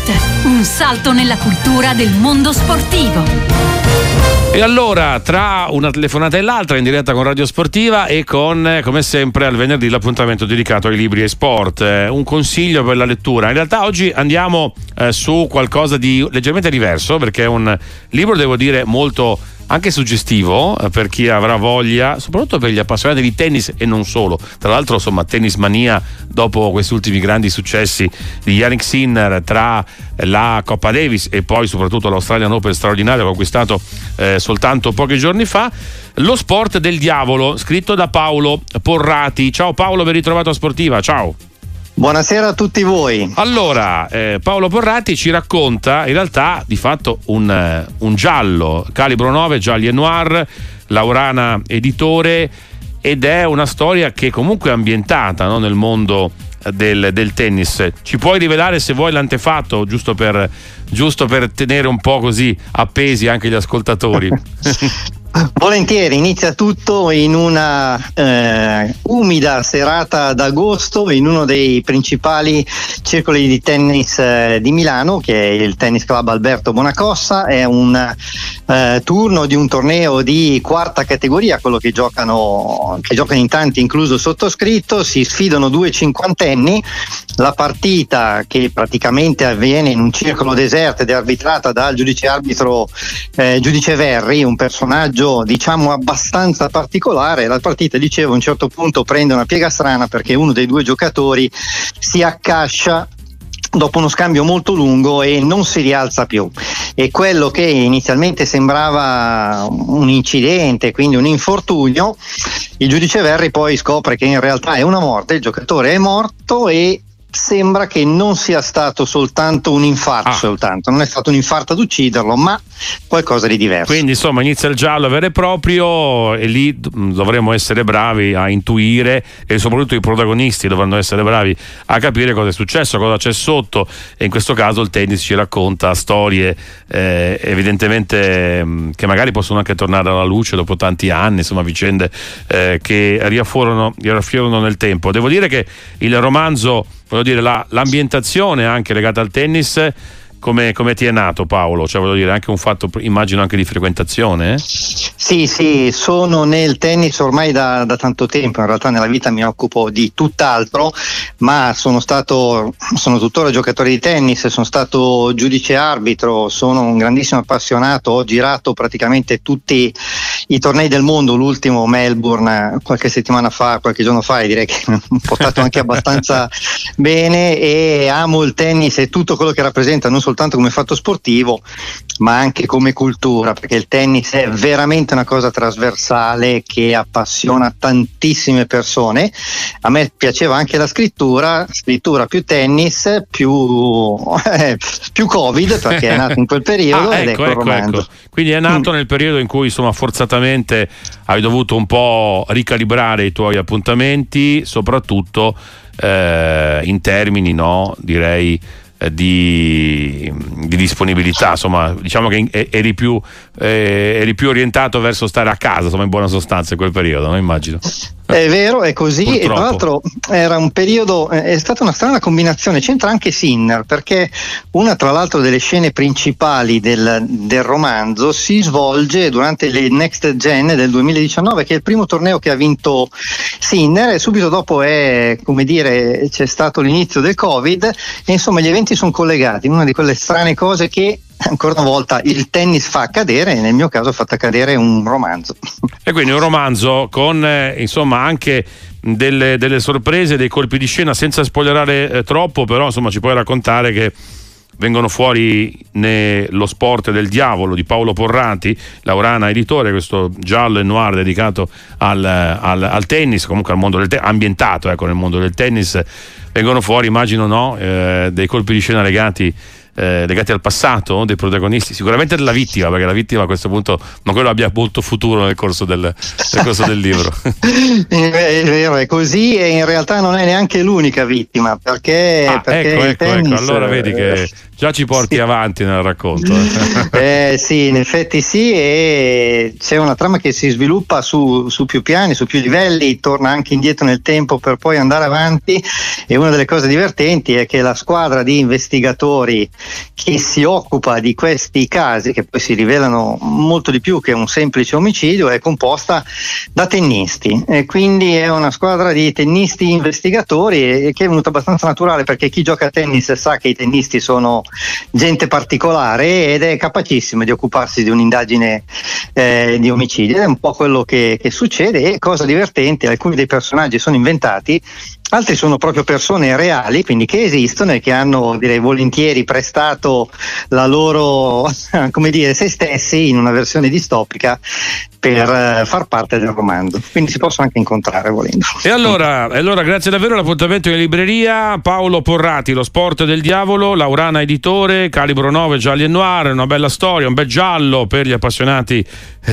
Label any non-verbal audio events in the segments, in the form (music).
Sport, un salto nella cultura del mondo sportivo. E allora, tra una telefonata e l'altra, in diretta con Radio Sportiva e con, come sempre, al venerdì l'appuntamento dedicato ai libri e sport. Eh, un consiglio per la lettura. In realtà oggi andiamo eh, su qualcosa di leggermente diverso, perché è un libro, devo dire, molto anche suggestivo eh, per chi avrà voglia, soprattutto per gli appassionati di tennis e non solo. Tra l'altro, insomma, tennis mania dopo questi ultimi grandi successi di Yannick Sinner tra la Coppa Davis e poi soprattutto l'Australian Open straordinario conquistato eh, soltanto pochi giorni fa. Lo sport del diavolo, scritto da Paolo Porrati. Ciao Paolo, ben ritrovato a Sportiva. Ciao. Buonasera a tutti voi. Allora, eh, Paolo Porrati ci racconta in realtà di fatto un, eh, un giallo, calibro 9, gialli e noir, Laurana editore ed è una storia che comunque è ambientata no, nel mondo del, del, tennis. Ci puoi rivelare se vuoi l'antefatto, giusto per, giusto per tenere un po' così appesi anche gli ascoltatori? (laughs) Volentieri, inizia tutto in una eh, umida serata d'agosto in uno dei principali circoli di tennis eh, di Milano, che è il Tennis Club Alberto Bonacossa. È un eh, turno di un torneo di quarta categoria, quello che giocano, che giocano in tanti, incluso sottoscritto. Si sfidano due cinquantenni. La partita, che praticamente avviene in un circolo deserto ed è arbitrata dal giudice arbitro eh, giudice Verri, un personaggio passaggio diciamo abbastanza particolare. La partita, dicevo, a un certo punto prende una piega strana perché uno dei due giocatori si accascia dopo uno scambio molto lungo e non si rialza più. E quello che inizialmente sembrava un incidente, quindi un infortunio, il giudice Verri poi scopre che in realtà è una morte, il giocatore è morto e sembra che non sia stato soltanto un infarto, ah. soltanto. non è stato un infarto ad ucciderlo, ma qualcosa di diverso. Quindi insomma inizia il giallo vero e proprio e lì dovremo essere bravi a intuire e soprattutto i protagonisti dovranno essere bravi a capire cosa è successo, cosa c'è sotto e in questo caso il tennis ci racconta storie eh, evidentemente mm, che magari possono anche tornare alla luce dopo tanti anni, insomma vicende eh, che riaffiorano, riaffiorano nel tempo. Devo dire che il romanzo voglio dire, la, l'ambientazione anche legata al tennis come, come, ti è nato Paolo? Cioè voglio dire, anche un fatto, immagino anche di frequentazione? Eh? Sì, sì, sono nel tennis ormai da, da, tanto tempo, in realtà nella vita mi occupo di tutt'altro, ma sono stato, sono tuttora giocatore di tennis, sono stato giudice arbitro, sono un grandissimo appassionato, ho girato praticamente tutti i tornei del mondo, l'ultimo Melbourne qualche settimana fa, qualche giorno fa, e direi che ho portato anche abbastanza (laughs) bene e amo il tennis e tutto quello che rappresenta, non soltanto come fatto sportivo, ma anche come cultura, perché il tennis è veramente una cosa trasversale che appassiona tantissime persone. A me piaceva anche la scrittura, scrittura più tennis, più, eh, (laughs) più Covid, perché è nato in quel periodo (laughs) ah, ed ecco, ecco, ecco. Quindi è nato mm. nel periodo in cui insomma forzatamente hai dovuto un po' ricalibrare i tuoi appuntamenti, soprattutto eh, in termini, no, direi, di, di, disponibilità. Insomma, diciamo che eri più, eh, eri più, orientato verso stare a casa, insomma, in buona sostanza in quel periodo, no? immagino. È vero, è così. Purtroppo. E tra l'altro era un periodo, è stata una strana combinazione. C'entra anche Sinner, perché una tra l'altro delle scene principali del, del romanzo si svolge durante le Next Gen del 2019, che è il primo torneo che ha vinto Sinner, e subito dopo è, come dire, c'è stato l'inizio del Covid, e insomma gli eventi sono collegati. Una di quelle strane cose che ancora una volta il tennis fa accadere e nel mio caso ha fatto accadere un romanzo. E quindi un romanzo con eh, insomma anche delle, delle, sorprese, dei colpi di scena senza spoilerare eh, troppo, però insomma ci puoi raccontare che vengono fuori lo sport del diavolo di Paolo Porrati, Laurana editore, questo giallo e noir dedicato al, al, al tennis, comunque al mondo del tennis, ambientato ecco, nel mondo del tennis, vengono fuori immagino no, eh, dei colpi di scena legati eh, legati al passato dei protagonisti, sicuramente della vittima, perché la vittima a questo punto non credo abbia molto futuro nel corso del, nel corso del libro. (laughs) (laughs) è vero, è così e in realtà non è neanche l'unica vittima, perché... Ah, perché ecco, ecco, tennis, ecco, allora vedi che eh, già ci porti sì. avanti nel racconto. eh, sì, in effetti sì, e c'è una trama che si sviluppa su, su più piani, su più livelli, torna anche indietro nel tempo per poi andare avanti e una delle cose divertenti è che la squadra di investigatori che si occupa di questi casi, che poi si rivelano molto di più che un semplice omicidio, è composta da tennisti. E quindi è una squadra di tennisti investigatori e che è venuta abbastanza naturale perché chi gioca a tennis sa che i tennisti sono gente particolare ed è capacissimo di occuparsi di un'indagine eh, di omicidio. Ed è un po' quello che, che succede e cosa divertente, alcuni dei personaggi sono inventati altri sono proprio persone reali, quindi che esistono e che hanno direi volentieri prestato la loro, (laughs) come dire, se stessi in una versione distopica per uh, far parte del romanzo. Quindi si possono anche incontrare volendo. E allora, allora grazie davvero l'appuntamento in libreria. Paolo Porrati, Lo sport del diavolo, Laurana editore, calibro 9 gialli e noir, una bella storia, un bel giallo per gli appassionati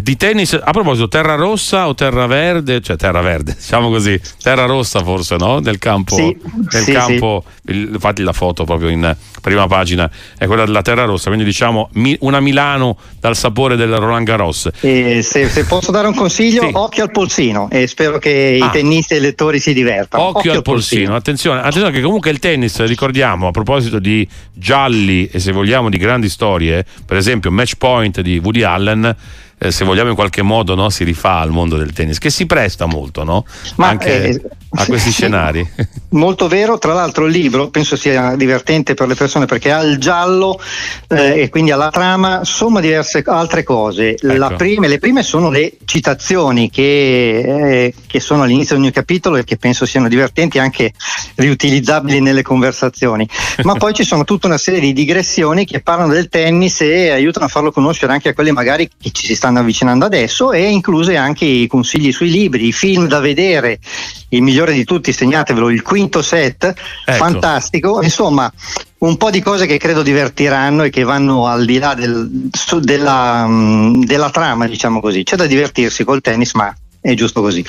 di tennis. A proposito, terra rossa o terra verde? Cioè terra verde, (laughs) diciamo così, terra rossa forse, no? Del campo. Sì, del sì, campo sì. infatti la foto proprio in prima pagina è quella della terra rossa, quindi diciamo una Milano dal sapore del Roland Garros. E se, se posso dare un consiglio, occhio al polsino e spero che ah. i tennisti e i lettori si divertano. Occhio, occhio al polsino, polsino. Attenzione, attenzione che comunque il tennis, ricordiamo, a proposito di gialli e se vogliamo di grandi storie, per esempio Match Point di Woody Allen eh, se vogliamo in qualche modo no, si rifà al mondo del tennis, che si presta molto no? Ma, anche eh, a questi (laughs) scenari. Molto vero, tra l'altro il libro penso sia divertente per le persone perché ha il giallo eh, e quindi alla trama somma diverse altre cose. Ecco. Prima, le prime sono le citazioni che, eh, che, sono all'inizio di ogni capitolo e che penso siano divertenti anche riutilizzabili nelle conversazioni, ma poi ci sono tutta una serie di digressioni che parlano del tennis e aiutano a farlo conoscere anche a quelli magari che ci si stanno avvicinando adesso e incluse anche i consigli sui libri, i film da vedere, il migliore di tutti, segnatevelo, il quinto set, ecco. fantastico, insomma un po' di cose che credo divertiranno e che vanno al di là del, della, mm, della trama, diciamo così. C'è da divertirsi col tennis, ma è giusto così.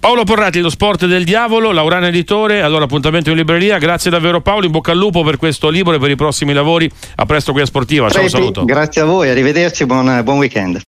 Paolo Porrati, lo sport del diavolo, Laurana editore, allora appuntamento in libreria, grazie davvero Paolo, in bocca al lupo per questo libro e per i prossimi lavori, a presto qui a Sportiva, ciao, saluto. Grazie a voi, arrivederci, buon, buon weekend.